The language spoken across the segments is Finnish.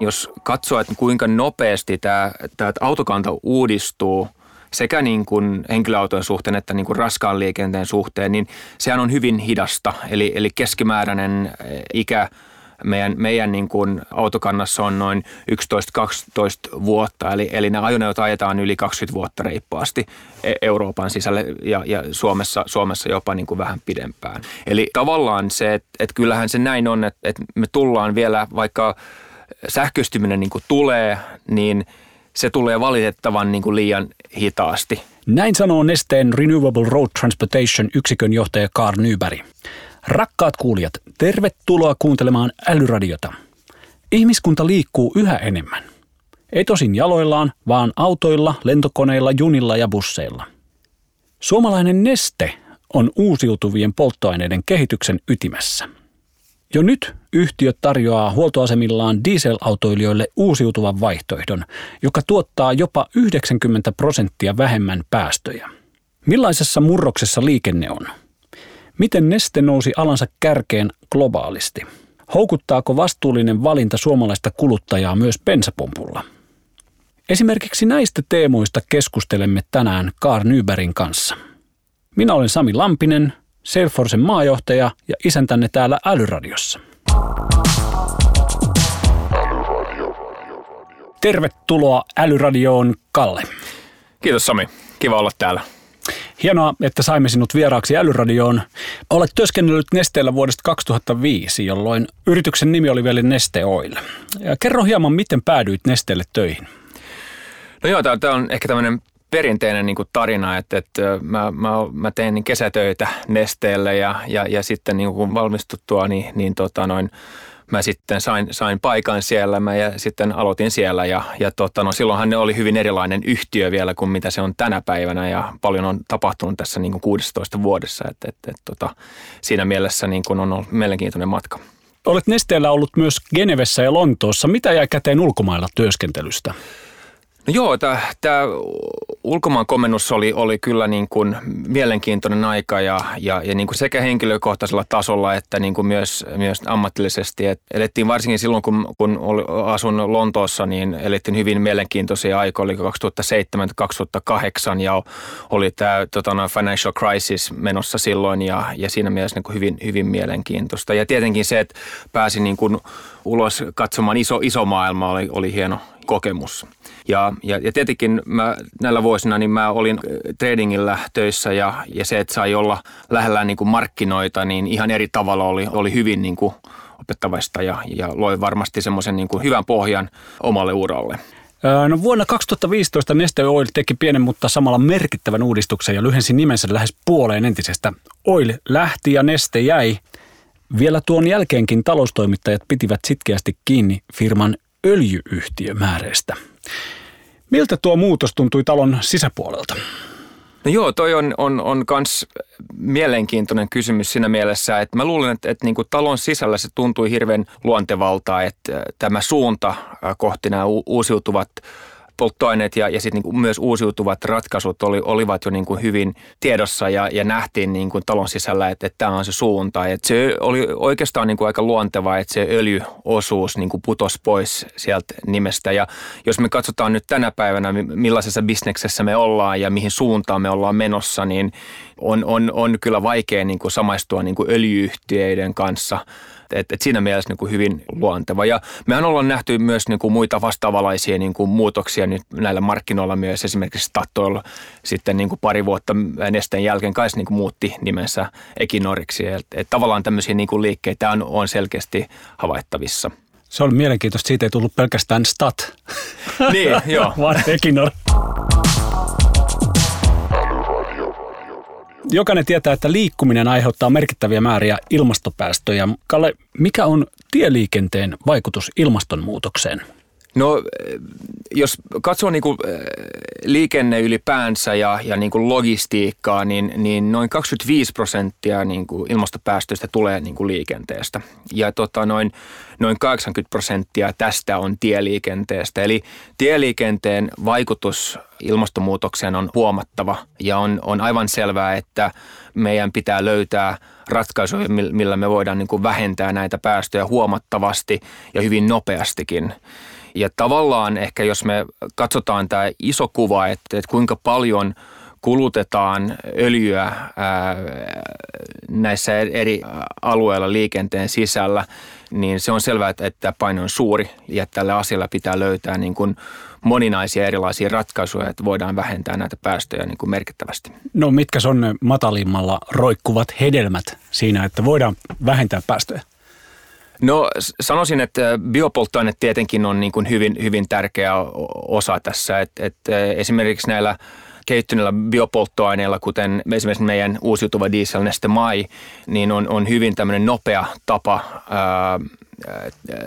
Jos katsoo, että kuinka nopeasti tämä, tämä autokanta uudistuu sekä niin kuin henkilöautojen suhteen että niin kuin raskaan liikenteen suhteen, niin sehän on hyvin hidasta. Eli, eli keskimääräinen ikä meidän, meidän niin kuin autokannassa on noin 11-12 vuotta, eli, eli ne ajoneuvot ajetaan yli 20 vuotta reippaasti e- Euroopan sisälle ja, ja Suomessa, Suomessa jopa niin kuin vähän pidempään. Eli tavallaan se, että, että kyllähän se näin on, että, että me tullaan vielä, vaikka sähköistyminen niin kuin tulee, niin se tulee valitettavan niin kuin liian hitaasti. Näin sanoo Nesteen Renewable Road Transportation yksikön johtaja Karl Nyberg. Rakkaat kuulijat, tervetuloa kuuntelemaan älyradiota. Ihmiskunta liikkuu yhä enemmän. Ei tosin jaloillaan, vaan autoilla, lentokoneilla, junilla ja busseilla. Suomalainen neste on uusiutuvien polttoaineiden kehityksen ytimessä. Jo nyt yhtiöt tarjoaa huoltoasemillaan dieselautoilijoille uusiutuvan vaihtoehdon, joka tuottaa jopa 90 prosenttia vähemmän päästöjä. Millaisessa murroksessa liikenne on? Miten Neste nousi alansa kärkeen globaalisti? Houkuttaako vastuullinen valinta suomalaista kuluttajaa myös bensapumpulla? Esimerkiksi näistä teemoista keskustelemme tänään Kaar Nybergin kanssa. Minä olen Sami Lampinen, Salesforcen maajohtaja ja isäntänne täällä Älyradiossa. Tervetuloa Älyradioon, Kalle. Kiitos Sami, kiva olla täällä. Hienoa, että saimme sinut vieraaksi Älyradioon. Olet työskennellyt Nesteellä vuodesta 2005, jolloin yrityksen nimi oli vielä Neste Oil. Kerro hieman, miten päädyit Nesteelle töihin? No joo, tämä on ehkä tämmöinen perinteinen niin kuin tarina, että, että mä, mä, mä tein niin kesätöitä Nesteelle ja, ja, ja sitten niin kuin valmistuttua, niin, niin tota noin, mä sitten sain, sain paikan siellä mä ja sitten aloitin siellä ja, ja tota, no, silloinhan ne oli hyvin erilainen yhtiö vielä kuin mitä se on tänä päivänä ja paljon on tapahtunut tässä niin kuin 16 vuodessa, että, että, että tota, siinä mielessä niin kuin on ollut mielenkiintoinen matka. Olet Nesteellä ollut myös Genevessä ja Lontoossa. Mitä jäi käteen ulkomailla työskentelystä? No joo, tämä ulkomaan komennus oli, oli kyllä niin kuin mielenkiintoinen aika ja, ja, ja niin kuin sekä henkilökohtaisella tasolla että niin kuin myös, myös ammatillisesti. Et elettiin varsinkin silloin, kun, kun asun Lontoossa, niin elettiin hyvin mielenkiintoisia aikoja, oli 2007-2008 ja oli tämä tota, no, financial crisis menossa silloin ja, ja siinä mielessä niin kuin hyvin, hyvin mielenkiintoista. Ja tietenkin se, että pääsin niin kuin ulos katsomaan iso, iso maailma oli, oli hieno, kokemus. Ja, ja, ja tietenkin mä, näillä vuosina niin mä olin äh, tradingillä töissä ja, ja se, että sai olla lähellä niin kuin markkinoita, niin ihan eri tavalla oli, oli hyvin niin kuin opettavaista ja, ja loi varmasti semmoisen niin kuin hyvän pohjan omalle uralle. No vuonna 2015 Neste Oil teki pienen, mutta samalla merkittävän uudistuksen ja lyhensi nimensä lähes puoleen entisestä. Oil lähti ja Neste jäi. Vielä tuon jälkeenkin taloustoimittajat pitivät sitkeästi kiinni firman öljyyhtiömääreistä. Miltä tuo muutos tuntui talon sisäpuolelta? No joo, toi on, on, on kans mielenkiintoinen kysymys siinä mielessä, että mä luulen, että, että niin kuin talon sisällä se tuntui hirveän luontevalta, että tämä suunta kohti nämä uusiutuvat polttoaineet ja, ja sitten niin myös uusiutuvat ratkaisut oli, olivat jo niin kuin hyvin tiedossa ja, ja nähtiin niin kuin talon sisällä, että, että tämä on se suunta. Et se oli oikeastaan niin kuin aika luonteva, että se öljyosuus niin kuin putosi pois sieltä nimestä. Ja jos me katsotaan nyt tänä päivänä, millaisessa bisneksessä me ollaan ja mihin suuntaan me ollaan menossa, niin on, on, on kyllä vaikea niin kuin samaistua niin kuin öljyyhtiöiden kanssa – et, et siinä mielessä niin kuin hyvin luonteva. Ja mehän ollaan nähty myös niin kuin muita vastaavalaisia niin kuin muutoksia nyt näillä markkinoilla myös. Esimerkiksi Statoil sitten niin kuin pari vuotta nesteen jälkeen kai niin kuin muutti nimensä Ekinoriksi. Et, et tavallaan tämmöisiä niin kuin liikkeitä on, on selkeästi havaittavissa. Se on mielenkiintoista. Siitä ei tullut pelkästään stat, niin, joo. vaan Ekinor. Jokainen tietää, että liikkuminen aiheuttaa merkittäviä määriä ilmastopäästöjä. Kalle, mikä on tieliikenteen vaikutus ilmastonmuutokseen? No jos katsoo niin kuin liikenne ylipäänsä ja, ja niin kuin logistiikkaa, niin, niin noin 25 prosenttia niin kuin ilmastopäästöistä tulee niin kuin liikenteestä. Ja tota, noin, noin 80 prosenttia tästä on tieliikenteestä. Eli tieliikenteen vaikutus ilmastonmuutokseen on huomattava ja on, on aivan selvää, että meidän pitää löytää ratkaisuja, millä me voidaan niin kuin vähentää näitä päästöjä huomattavasti ja hyvin nopeastikin. Ja tavallaan ehkä jos me katsotaan tämä iso kuva, että, että kuinka paljon kulutetaan öljyä ää, näissä eri alueilla liikenteen sisällä, niin se on selvää, että, että paino on suuri ja tällä asialla pitää löytää niin kuin moninaisia erilaisia ratkaisuja, että voidaan vähentää näitä päästöjä niin kuin merkittävästi. No mitkä on ne matalimmalla roikkuvat hedelmät siinä, että voidaan vähentää päästöjä? No sanoisin, että biopolttoaine tietenkin on niin kuin hyvin, hyvin tärkeä osa tässä. Et, et esimerkiksi näillä kehittyneillä biopolttoaineilla, kuten esimerkiksi meidän uusiutuva diesel Neste Mai, niin on, on hyvin tämmöinen nopea tapa ää,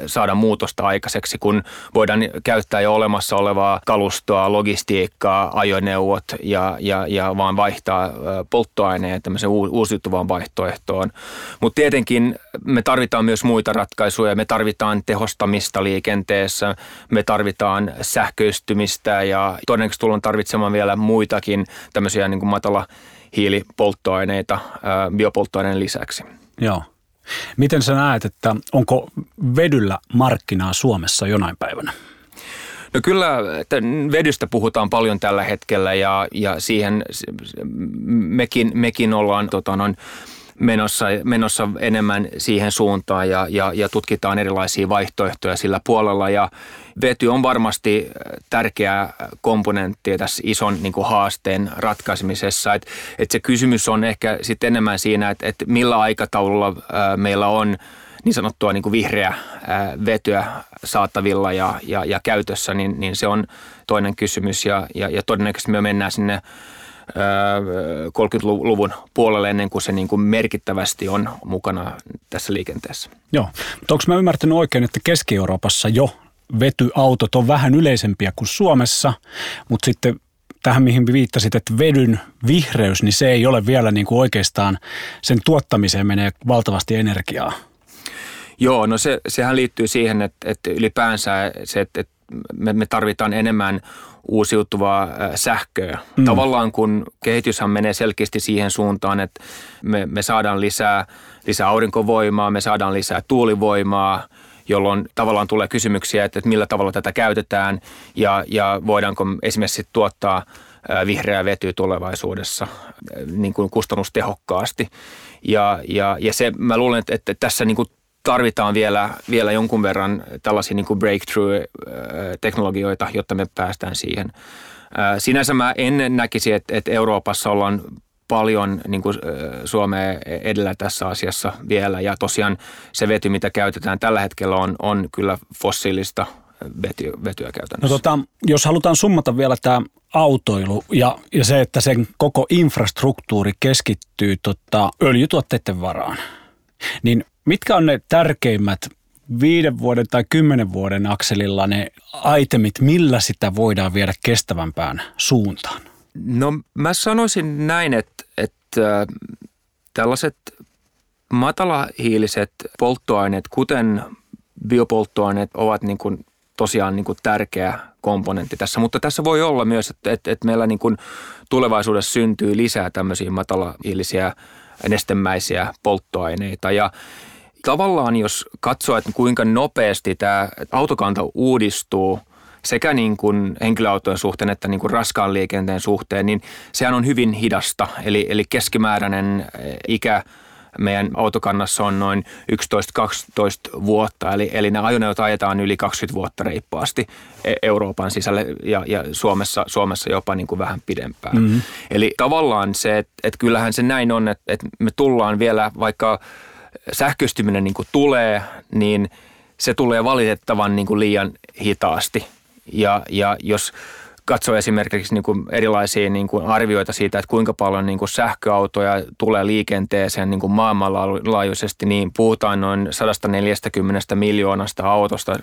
saada muutosta aikaiseksi, kun voidaan käyttää jo olemassa olevaa kalustoa, logistiikkaa, ajoneuvot ja, ja, ja vaan vaihtaa polttoaineen tämmöiseen uusiutuvaan vaihtoehtoon. Mutta tietenkin me tarvitaan myös muita ratkaisuja. Me tarvitaan tehostamista liikenteessä, me tarvitaan sähköistymistä ja todennäköisesti tullaan tarvitsemaan vielä muitakin tämmöisiä niin kuin matala hiilipolttoaineita biopolttoaineen lisäksi. Joo. Miten sä näet, että onko vedyllä markkinaa Suomessa jonain päivänä? No kyllä vedystä puhutaan paljon tällä hetkellä ja, ja siihen mekin, mekin ollaan tota, noin, menossa, menossa enemmän siihen suuntaan ja, ja, ja tutkitaan erilaisia vaihtoehtoja sillä puolella. Ja vety on varmasti tärkeä komponentti tässä ison niin kuin haasteen ratkaisemisessa. Et, et se kysymys on ehkä sitten enemmän siinä, että et millä aikataululla ää, meillä on niin sanottua niin kuin vihreä ää, vetyä saatavilla ja, ja, ja käytössä, niin, niin se on toinen kysymys. Ja, ja, ja todennäköisesti me mennään sinne 30-luvun puolelle ennen kuin se niin kuin merkittävästi on mukana tässä liikenteessä. Joo, mutta onko mä ymmärtänyt oikein, että Keski-Euroopassa jo vetyautot on vähän yleisempiä kuin Suomessa, mutta sitten tähän mihin viittasit, että vedyn vihreys, niin se ei ole vielä niin kuin oikeastaan, sen tuottamiseen menee valtavasti energiaa. Joo, no se, sehän liittyy siihen, että, että ylipäänsä se, että, että me, me tarvitaan enemmän uusiutuvaa sähköä. Mm. Tavallaan kun kehityshän menee selkeästi siihen suuntaan, että me, me saadaan lisää, lisää aurinkovoimaa, me saadaan lisää tuulivoimaa, jolloin tavallaan tulee kysymyksiä, että, millä tavalla tätä käytetään ja, ja voidaanko esimerkiksi tuottaa vihreää vetyä tulevaisuudessa niin kuin kustannustehokkaasti. Ja, ja, ja se, mä luulen, että, että tässä niin kuin tarvitaan vielä, vielä jonkun verran tällaisia niin kuin breakthrough-teknologioita, jotta me päästään siihen. Sinänsä mä en näkisi, että, että Euroopassa ollaan paljon niin kuin Suomea edellä tässä asiassa vielä. Ja tosiaan se vety, mitä käytetään tällä hetkellä, on, on kyllä fossiilista vety, vetyä käytännössä. No tota, jos halutaan summata vielä tämä autoilu ja, ja se, että sen koko infrastruktuuri keskittyy tota, öljytuotteiden varaan, niin Mitkä on ne tärkeimmät viiden vuoden tai kymmenen vuoden akselilla ne itemit, millä sitä voidaan viedä kestävämpään suuntaan? No mä sanoisin näin, että, että tällaiset matalahiiliset polttoaineet, kuten biopolttoaineet, ovat niin kuin tosiaan niin kuin tärkeä komponentti tässä. Mutta tässä voi olla myös, että, että, meillä niin kuin tulevaisuudessa syntyy lisää tämmöisiä matalahiilisiä nestemäisiä polttoaineita. Ja, tavallaan jos katsoo, että kuinka nopeasti tämä autokanta uudistuu sekä niin kuin henkilöautojen suhteen että niin kuin raskaan liikenteen suhteen, niin sehän on hyvin hidasta. Eli, eli keskimääräinen eh, ikä meidän autokannassa on noin 11-12 vuotta, eli, eli ne ajoneuvot ajetaan yli 20 vuotta reippaasti e-, Euroopan sisälle ja, ja Suomessa, Suomessa jopa niin kuin vähän pidempään. Mm-hmm. Eli tavallaan se, että, että kyllähän se näin on, että, että me tullaan vielä vaikka – sähköistyminen niin kuin tulee, niin se tulee valitettavan niin kuin liian hitaasti. Ja, ja jos katsoo esimerkiksi niin kuin erilaisia niin kuin arvioita siitä, että kuinka paljon niin kuin sähköautoja tulee liikenteeseen niin kuin maailmanlaajuisesti, niin puhutaan noin 140 miljoonasta autosta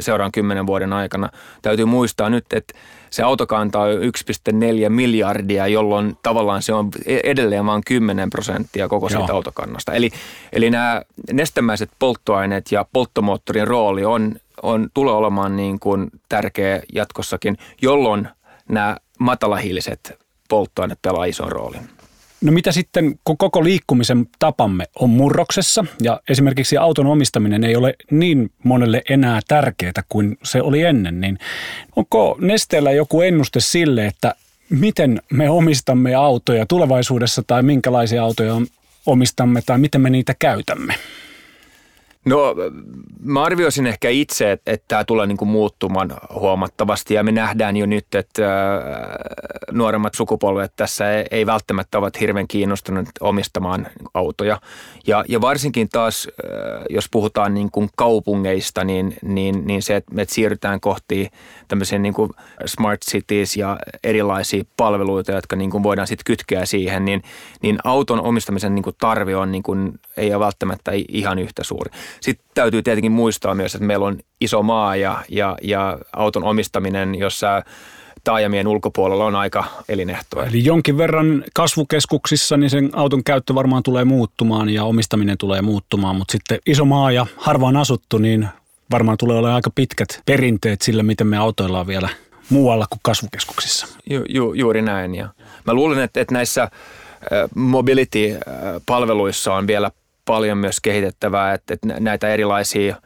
seuraan kymmenen vuoden aikana. Täytyy muistaa nyt, että se autokanta on 1,4 miljardia, jolloin tavallaan se on edelleen vain 10 prosenttia koko siitä Joo. autokannasta. Eli, eli nämä nestemäiset polttoaineet ja polttomoottorin rooli on, on tulee olemaan niin kuin tärkeä jatkossakin, jolloin nämä matalahiiliset polttoaineet pelaa ison roolin. No mitä sitten, kun koko liikkumisen tapamme on murroksessa ja esimerkiksi auton omistaminen ei ole niin monelle enää tärkeää kuin se oli ennen, niin onko Nesteellä joku ennuste sille, että miten me omistamme autoja tulevaisuudessa tai minkälaisia autoja omistamme tai miten me niitä käytämme? No mä arvioisin ehkä itse, että, tämä tulee niin kuin muuttumaan huomattavasti ja me nähdään jo nyt, että äh, nuoremmat sukupolvet tässä ei välttämättä ovat hirveän kiinnostuneet omistamaan autoja. Ja, ja varsinkin taas, äh, jos puhutaan niin kuin kaupungeista, niin, niin, niin se, että me siirrytään kohti tämmöisiä niin kuin smart cities ja erilaisia palveluita, jotka niin kuin voidaan sitten kytkeä siihen, niin, niin auton omistamisen niin kuin tarve on niin kuin, ei ole välttämättä ihan yhtä suuri. Sitten täytyy tietenkin muistaa myös, että meillä on iso maa ja, ja, ja auton omistaminen, jossa taajamien ulkopuolella on aika elinehtoa. Eli jonkin verran kasvukeskuksissa niin sen auton käyttö varmaan tulee muuttumaan ja omistaminen tulee muuttumaan, mutta sitten iso maa ja harvaan asuttu, niin varmaan tulee olemaan aika pitkät perinteet sillä, miten me autoillaan vielä muualla kuin kasvukeskuksissa. Ju, ju, juuri näin. Ja mä luulen, että, että näissä mobility-palveluissa on vielä paljon myös kehitettävää, että, että näitä erilaisia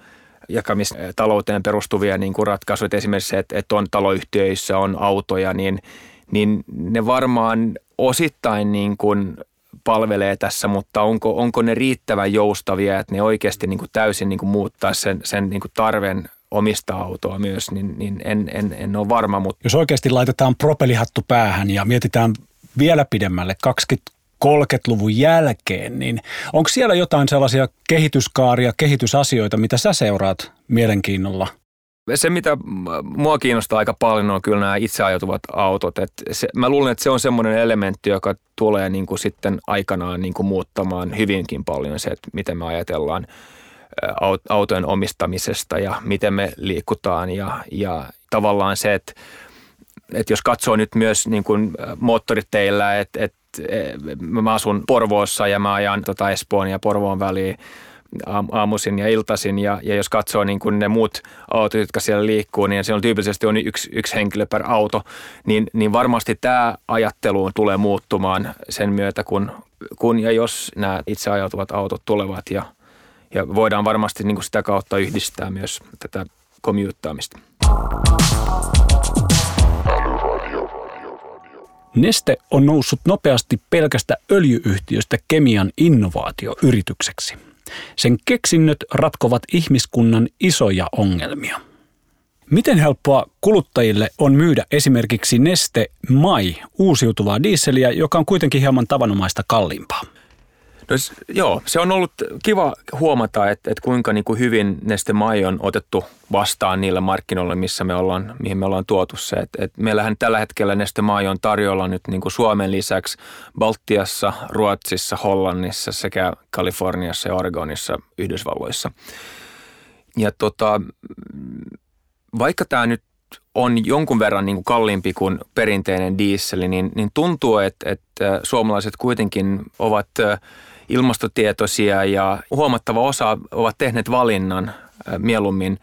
jakamistalouteen perustuvia niin kuin ratkaisuja, esimerkiksi että, että on taloyhtiöissä, on autoja, niin, niin ne varmaan osittain niin kuin palvelee tässä, mutta onko, onko ne riittävän joustavia, että ne oikeasti niin kuin täysin niin kuin muuttaa sen, sen niin kuin tarven omistaa autoa myös, niin, niin en, en, en ole varma. Mutta... Jos oikeasti laitetaan propelihattu päähän ja mietitään vielä pidemmälle, 20 30-luvun jälkeen, niin onko siellä jotain sellaisia kehityskaaria, kehitysasioita, mitä sä seuraat mielenkiinnolla? Se, mitä mua kiinnostaa aika paljon, on kyllä nämä itseajatuvat autot. Et se, mä luulen, että se on semmoinen elementti, joka tulee niin kuin sitten aikanaan niin kuin muuttamaan hyvinkin paljon se, että miten me ajatellaan autojen omistamisesta ja miten me liikutaan. Ja, ja tavallaan se, että, että jos katsoo nyt myös niin kuin moottoriteillä, että, että mä asun Porvoossa ja mä ajan tota Espoon ja Porvoon väliin aamuisin ja iltaisin ja, ja jos katsoo niin kuin ne muut autot, jotka siellä liikkuu, niin siellä tyypillisesti on yksi, yksi henkilö per auto, niin, niin varmasti tämä ajattelu tulee muuttumaan sen myötä, kun, kun ja jos nämä itse ajautuvat autot tulevat ja, ja voidaan varmasti niin kuin sitä kautta yhdistää myös tätä komjuuttaamista. Neste on noussut nopeasti pelkästä öljyyhtiöstä kemian innovaatioyritykseksi. Sen keksinnöt ratkovat ihmiskunnan isoja ongelmia. Miten helppoa kuluttajille on myydä esimerkiksi Neste Mai uusiutuvaa diisseliä, joka on kuitenkin hieman tavanomaista kalliimpaa? No, joo, se on ollut kiva huomata, että, että kuinka niin kuin hyvin Neste Mai on otettu vastaan niillä markkinoilla, missä me ollaan, mihin me ollaan tuotu se. Että, että meillähän tällä hetkellä Neste Mai on tarjolla nyt niin kuin Suomen lisäksi Baltiassa, Ruotsissa, Hollannissa sekä Kaliforniassa ja Oregonissa Yhdysvalloissa. Ja tota, vaikka tämä nyt on jonkun verran niin kuin kalliimpi kuin perinteinen diisseli, niin, niin tuntuu, että, että suomalaiset kuitenkin ovat – ilmastotietoisia ja huomattava osa ovat tehneet valinnan äh, mieluummin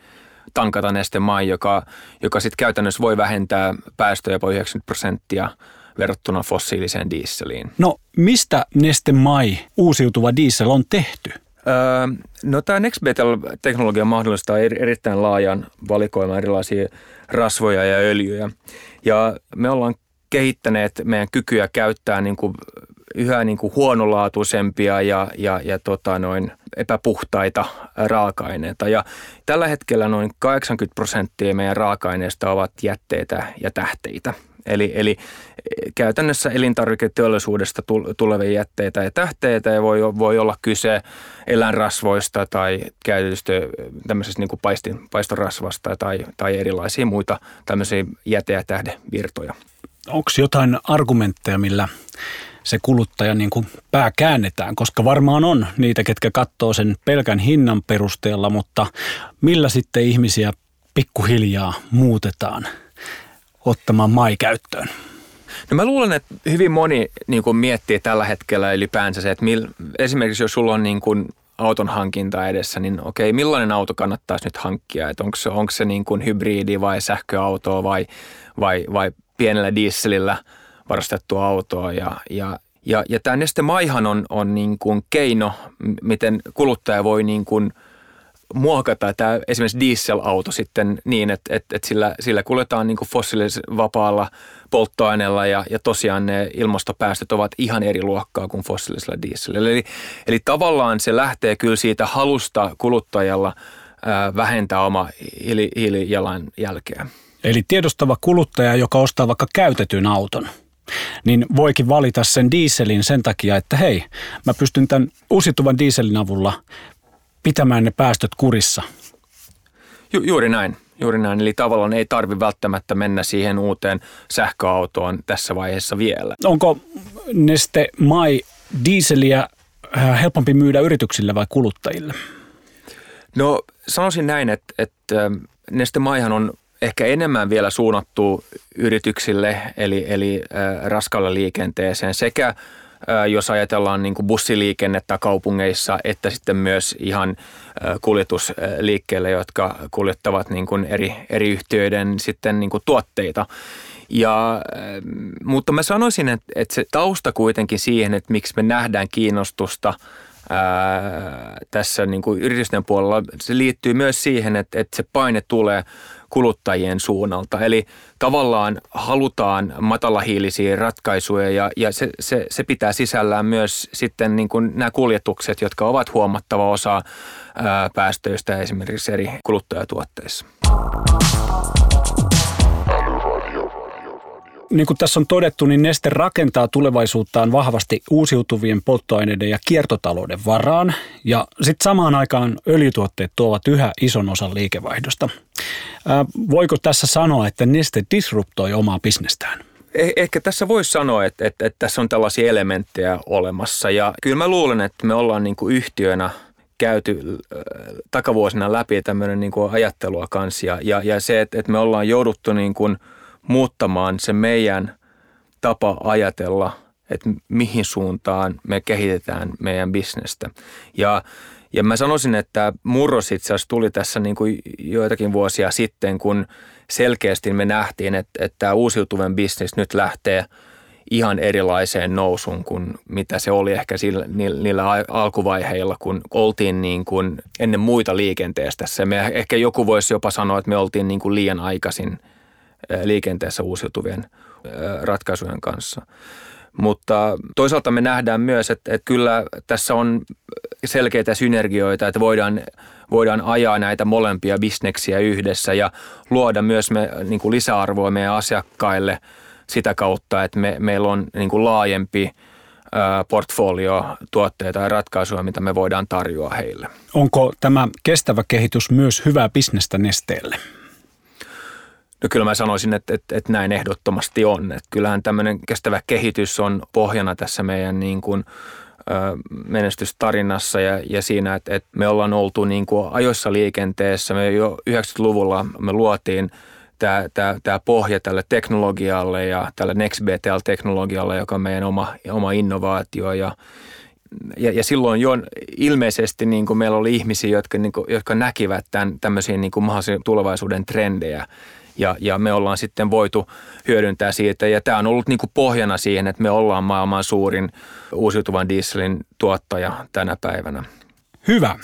tankata maa, joka, joka sitten käytännössä voi vähentää päästöjä jopa 90 prosenttia verrattuna fossiiliseen dieseliin. No mistä Mai uusiutuva diesel on tehty? Öö, no tämä NextBettel-teknologia mahdollistaa erittäin laajan valikoiman erilaisia rasvoja ja öljyjä. Ja me ollaan kehittäneet meidän kykyä käyttää niin kuin yhä niin kuin huonolaatuisempia ja, ja, ja tota noin, epäpuhtaita raaka-aineita. Ja tällä hetkellä noin 80 prosenttia meidän raaka-aineista ovat jätteitä ja tähteitä. Eli, eli käytännössä elintarviketeollisuudesta tulevia jätteitä ja tähteitä ja voi, voi olla kyse eläinrasvoista tai käytetystä tämmöisestä niin kuin paistin, paistorasvasta tai, tai erilaisia muita tämmöisiä jäte- ja tähdevirtoja. Onko jotain argumentteja, millä se kuluttaja niin kuin pää käännetään, koska varmaan on niitä, ketkä katsoo sen pelkän hinnan perusteella, mutta millä sitten ihmisiä pikkuhiljaa muutetaan ottamaan mai käyttöön? No mä luulen, että hyvin moni niin kuin miettii tällä hetkellä ylipäänsä se, että mil, esimerkiksi jos sulla on niin kuin auton hankinta edessä, niin okei, millainen auto kannattaisi nyt hankkia? Että onko se, onko se niin kuin hybridi vai sähköauto vai, vai, vai pienellä dieselillä varustettua autoa ja, ja ja, ja tämä Neste Maihan on, on niin kuin keino, miten kuluttaja voi niin kuin muokata tämä esimerkiksi dieselauto sitten niin, että, että, että sillä, sillä kuljetaan niin kuin fossiilisvapaalla polttoaineella ja, ja tosiaan ne ilmastopäästöt ovat ihan eri luokkaa kuin fossiilisella dieselillä. Eli, eli tavallaan se lähtee kyllä siitä halusta kuluttajalla ää, vähentää oma hiili, hiilijalanjälkeä. Eli tiedostava kuluttaja, joka ostaa vaikka käytetyn auton – niin voikin valita sen dieselin sen takia, että hei, mä pystyn tämän uusiutuvan dieselin avulla pitämään ne päästöt kurissa. Ju- juuri näin. Juuri näin. Eli tavallaan ei tarvi välttämättä mennä siihen uuteen sähköautoon tässä vaiheessa vielä. Onko Neste Mai dieseliä äh, helpompi myydä yrityksille vai kuluttajille? No sanoisin näin, että, että ähm, Neste Maihan on ehkä enemmän vielä suunnattu yrityksille, eli, eli äh, raskalle liikenteeseen sekä jos ajatellaan niin bussiliikennettä kaupungeissa, että sitten myös ihan kuljetusliikkeelle, jotka kuljettavat niin kuin eri, eri yhtiöiden sitten niin kuin tuotteita. Ja, mutta mä sanoisin, että, että se tausta kuitenkin siihen, että miksi me nähdään kiinnostusta ää, tässä niin kuin yritysten puolella, se liittyy myös siihen, että, että se paine tulee kuluttajien suunnalta. Eli tavallaan halutaan matalahiilisiä ratkaisuja ja, ja se, se, se pitää sisällään myös sitten niin kuin nämä kuljetukset, jotka ovat huomattava osa ää, päästöistä esimerkiksi eri kuluttajatuotteissa. Niin kuin tässä on todettu, niin Neste rakentaa tulevaisuuttaan vahvasti uusiutuvien polttoaineiden ja kiertotalouden varaan. Ja sitten samaan aikaan öljytuotteet tuovat yhä ison osan liikevaihdosta. Ää, voiko tässä sanoa, että Neste disruptoi omaa bisnestään? Eh, ehkä tässä voisi sanoa, että, että, että tässä on tällaisia elementtejä olemassa. Ja kyllä mä luulen, että me ollaan niin kuin yhtiönä käyty takavuosina läpi tämmöinen niin kuin ajattelua kanssa. Ja, ja, ja se, että, että me ollaan jouduttu niin kuin – muuttamaan se meidän tapa ajatella, että mihin suuntaan me kehitetään meidän bisnestä. Ja, ja mä sanoisin, että murros itse asiassa tuli tässä niin kuin joitakin vuosia sitten, kun selkeästi me nähtiin, että, että tämä uusiutuvan bisnes nyt lähtee ihan erilaiseen nousuun kuin mitä se oli ehkä sillä, niillä alkuvaiheilla, kun oltiin niin kuin ennen muita liikenteestä. Me ehkä joku voisi jopa sanoa, että me oltiin niin kuin liian aikaisin – liikenteessä uusiutuvien ratkaisujen kanssa. Mutta toisaalta me nähdään myös, että, että kyllä tässä on selkeitä synergioita, että voidaan, voidaan ajaa näitä molempia bisneksiä yhdessä ja luoda myös me, niin kuin lisäarvoa meidän asiakkaille sitä kautta, että me, meillä on niin kuin laajempi portfolio tuotteita ja ratkaisuja, mitä me voidaan tarjoa heille. Onko tämä kestävä kehitys myös hyvää bisnestä nesteelle? No kyllä mä sanoisin, että, että, että näin ehdottomasti on. Että kyllähän tämmöinen kestävä kehitys on pohjana tässä meidän niin kuin, menestystarinassa ja, ja siinä, että, että me ollaan oltu niin kuin ajoissa liikenteessä. Me jo 90-luvulla me luotiin tämä, tämä, tämä pohja tälle teknologialle ja tälle NextBTL-teknologialle, joka on meidän oma, oma innovaatio ja ja, ja silloin jo ilmeisesti niin kuin meillä oli ihmisiä, jotka, niin kuin, jotka näkivät tämän, tämmöisiä niin kuin mahdollisia tulevaisuuden trendejä ja, ja me ollaan sitten voitu hyödyntää siitä. Ja tämä on ollut niin kuin pohjana siihen, että me ollaan maailman suurin uusiutuvan dieselin tuottaja tänä päivänä. Hyvä.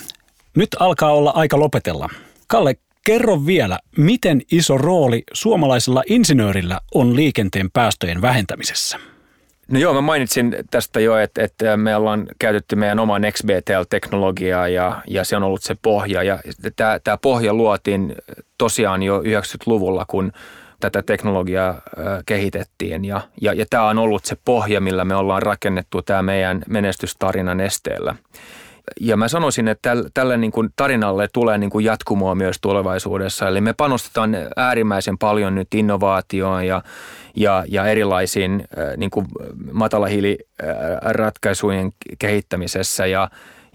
Nyt alkaa olla aika lopetella. Kalle, kerro vielä, miten iso rooli suomalaisella insinöörillä on liikenteen päästöjen vähentämisessä? No joo, mä mainitsin tästä jo, että, että me ollaan käytetty meidän omaa NextBTL-teknologiaa ja, ja se on ollut se pohja. Ja tämä, tämä pohja luotiin tosiaan jo 90-luvulla, kun tätä teknologiaa kehitettiin. Ja, ja, ja tämä on ollut se pohja, millä me ollaan rakennettu tämä meidän menestystarina nesteellä. Ja mä sanoisin, että tälle niin kuin tarinalle tulee niin kuin jatkumoa myös tulevaisuudessa. Eli me panostetaan äärimmäisen paljon nyt innovaatioon ja, ja, ja erilaisiin niin kuin matalahiiliratkaisujen kehittämisessä ja,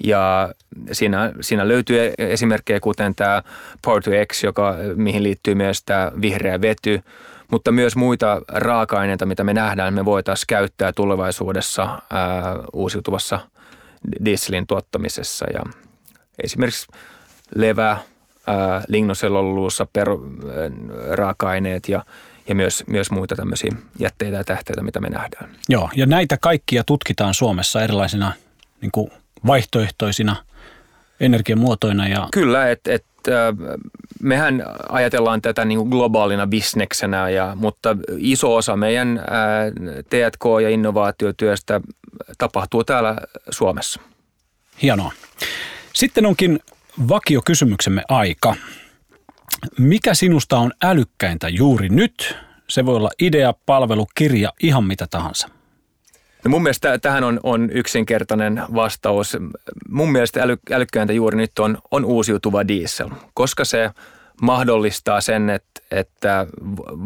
ja siinä, siinä löytyy esimerkkejä kuten tämä Power to X, joka, mihin liittyy myös tämä vihreä vety, mutta myös muita raaka-aineita, mitä me nähdään, me voitaisiin käyttää tulevaisuudessa ää, uusiutuvassa dieselin tuottamisessa. Ja esimerkiksi levä, ää, lignosellulosa, raaka-aineet ja ja myös, myös muita tämmöisiä jätteitä ja tähteitä, mitä me nähdään. Joo, ja näitä kaikkia tutkitaan Suomessa erilaisina niin kuin vaihtoehtoisina energiamuotoina. Ja... Kyllä, että et, mehän ajatellaan tätä niin kuin globaalina bisneksenä, ja, mutta iso osa meidän T&K- ja innovaatiotyöstä tapahtuu täällä Suomessa. Hienoa. Sitten onkin vakiokysymyksemme aika. Mikä sinusta on älykkäintä juuri nyt? Se voi olla idea, palvelu, kirja, ihan mitä tahansa. No mun mielestä tähän on, on yksinkertainen vastaus. Mun mielestä äly, älykkäintä juuri nyt on, on uusiutuva diesel, koska se mahdollistaa sen, että, että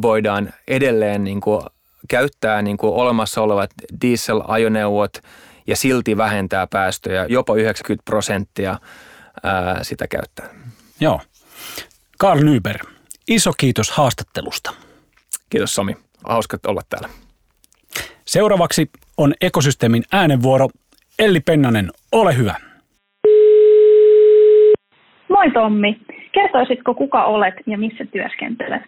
voidaan edelleen niin kuin käyttää niin kuin olemassa olevat diesel-ajoneuvot ja silti vähentää päästöjä jopa 90 prosenttia ää, sitä käyttää. Joo. Karl Nyber, iso kiitos haastattelusta. Kiitos Sami. Hauska olla täällä. Seuraavaksi on ekosysteemin äänenvuoro. Elli Pennanen, ole hyvä. Moi Tommi. Kertoisitko kuka olet ja missä työskentelet?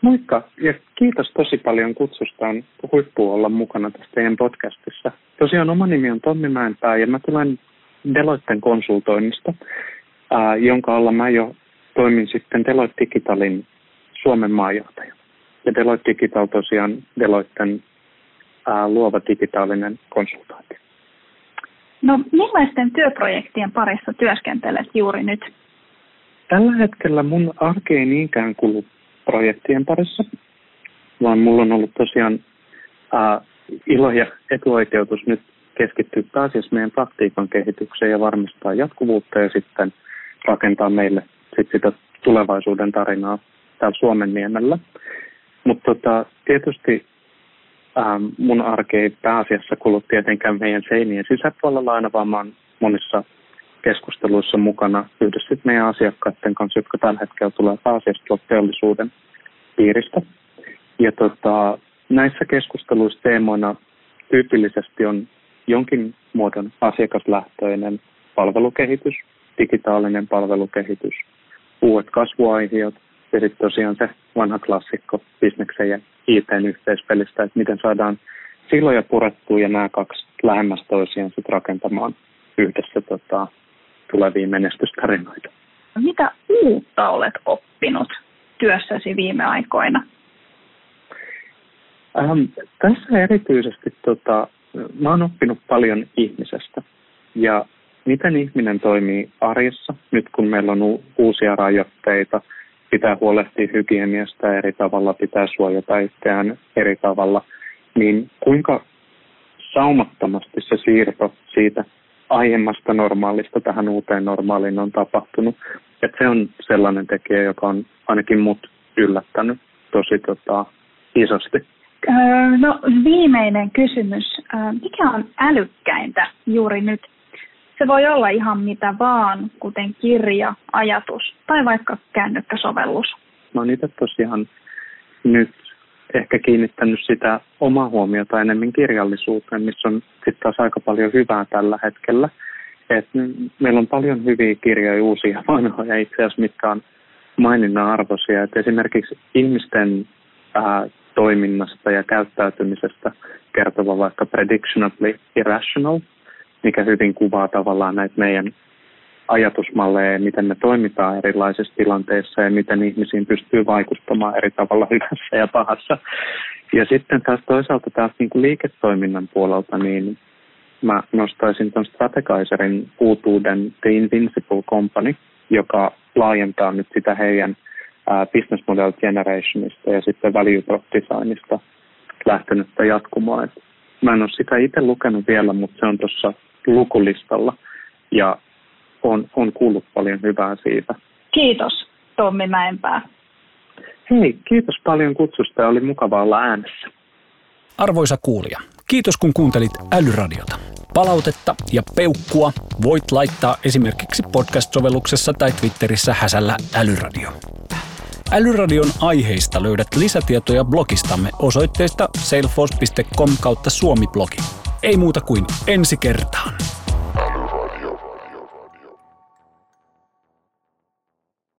Moikka ja kiitos tosi paljon kutsusta. On huippu olla mukana tässä teidän podcastissa. Tosiaan oma nimi on Tommi Mäenpää ja mä tulen Deloitten konsultoinnista, jonka alla mä jo toimin sitten Deloitte Digitalin Suomen maajohtaja. Ja Deloitte Digital tosiaan Deloitten ää, luova digitaalinen konsultaatio. No millaisten työprojektien parissa työskentelet juuri nyt? Tällä hetkellä mun arki ei niinkään kulu projektien parissa, vaan mulla on ollut tosiaan ää, ilo ja etuoikeutus nyt keskittyä pääasiassa meidän praktiikan kehitykseen ja varmistaa jatkuvuutta ja sitten rakentaa meille sit sitä tulevaisuuden tarinaa täällä Suomen niemellä. Mutta tota, tietysti ähm, mun arke ei pääasiassa kulu tietenkään meidän seinien sisäpuolella aina, vaan mä oon monissa keskusteluissa mukana yhdessä meidän asiakkaiden kanssa, jotka tällä hetkellä tulee pääasiassa teollisuuden piiristä. Ja tota, näissä keskusteluissa teemoina tyypillisesti on jonkin muodon asiakaslähtöinen palvelukehitys, digitaalinen palvelukehitys, uudet kasvuaiheet ja sitten tosiaan se vanha klassikko bisneksen ja ITn yhteispelistä, että miten saadaan siloja purettua ja nämä kaksi lähemmäs toisiaan sitten rakentamaan yhdessä tota, tulevia menestystarinoita. Mitä uutta olet oppinut työssäsi viime aikoina? Ähm, tässä erityisesti tota, mä oon oppinut paljon ihmisestä ja miten ihminen toimii arjessa, nyt kun meillä on u- uusia rajoitteita, pitää huolehtia hygieniasta eri tavalla, pitää suojata itseään eri tavalla, niin kuinka saumattomasti se siirto siitä aiemmasta normaalista tähän uuteen normaaliin on tapahtunut. Et se on sellainen tekijä, joka on ainakin mut yllättänyt tosi tota, isosti. No viimeinen kysymys. Mikä on älykkäintä juuri nyt se voi olla ihan mitä vaan, kuten kirja, ajatus tai vaikka kännykkäsovellus. Mä oon itse tosiaan nyt ehkä kiinnittänyt sitä omaa huomiota enemmän kirjallisuuteen, missä on sitten taas aika paljon hyvää tällä hetkellä. Et meillä on paljon hyviä kirjoja, uusia vanhoja itse asiassa, mitkä on maininnan arvoisia. Et esimerkiksi ihmisten ää, toiminnasta ja käyttäytymisestä kertova vaikka Predictionably Irrational – mikä hyvin kuvaa tavallaan näitä meidän ajatusmalleja, miten me toimitaan erilaisissa tilanteissa ja miten ihmisiin pystyy vaikuttamaan eri tavalla hyvässä ja pahassa. Ja sitten taas toisaalta taas niin kuin liiketoiminnan puolelta, niin mä nostaisin tuon Strategaiserin uutuuden The Invincible Company, joka laajentaa nyt sitä heidän business model generationista ja sitten value prop designista lähtenyttä jatkumoa. Et mä en ole sitä itse lukenut vielä, mutta se on tuossa lukulistalla ja on, on kuullut paljon hyvää siitä. Kiitos Tommi Mäenpää. Hei, kiitos paljon kutsusta ja oli mukava olla äänessä. Arvoisa kuulija, kiitos kun kuuntelit Älyradiota. Palautetta ja peukkua voit laittaa esimerkiksi podcast-sovelluksessa tai Twitterissä häsällä Älyradio. Älyradion aiheista löydät lisätietoja blogistamme osoitteesta salesforce.com kautta suomi-blogi. Ei muuta kuin ensi kertaan.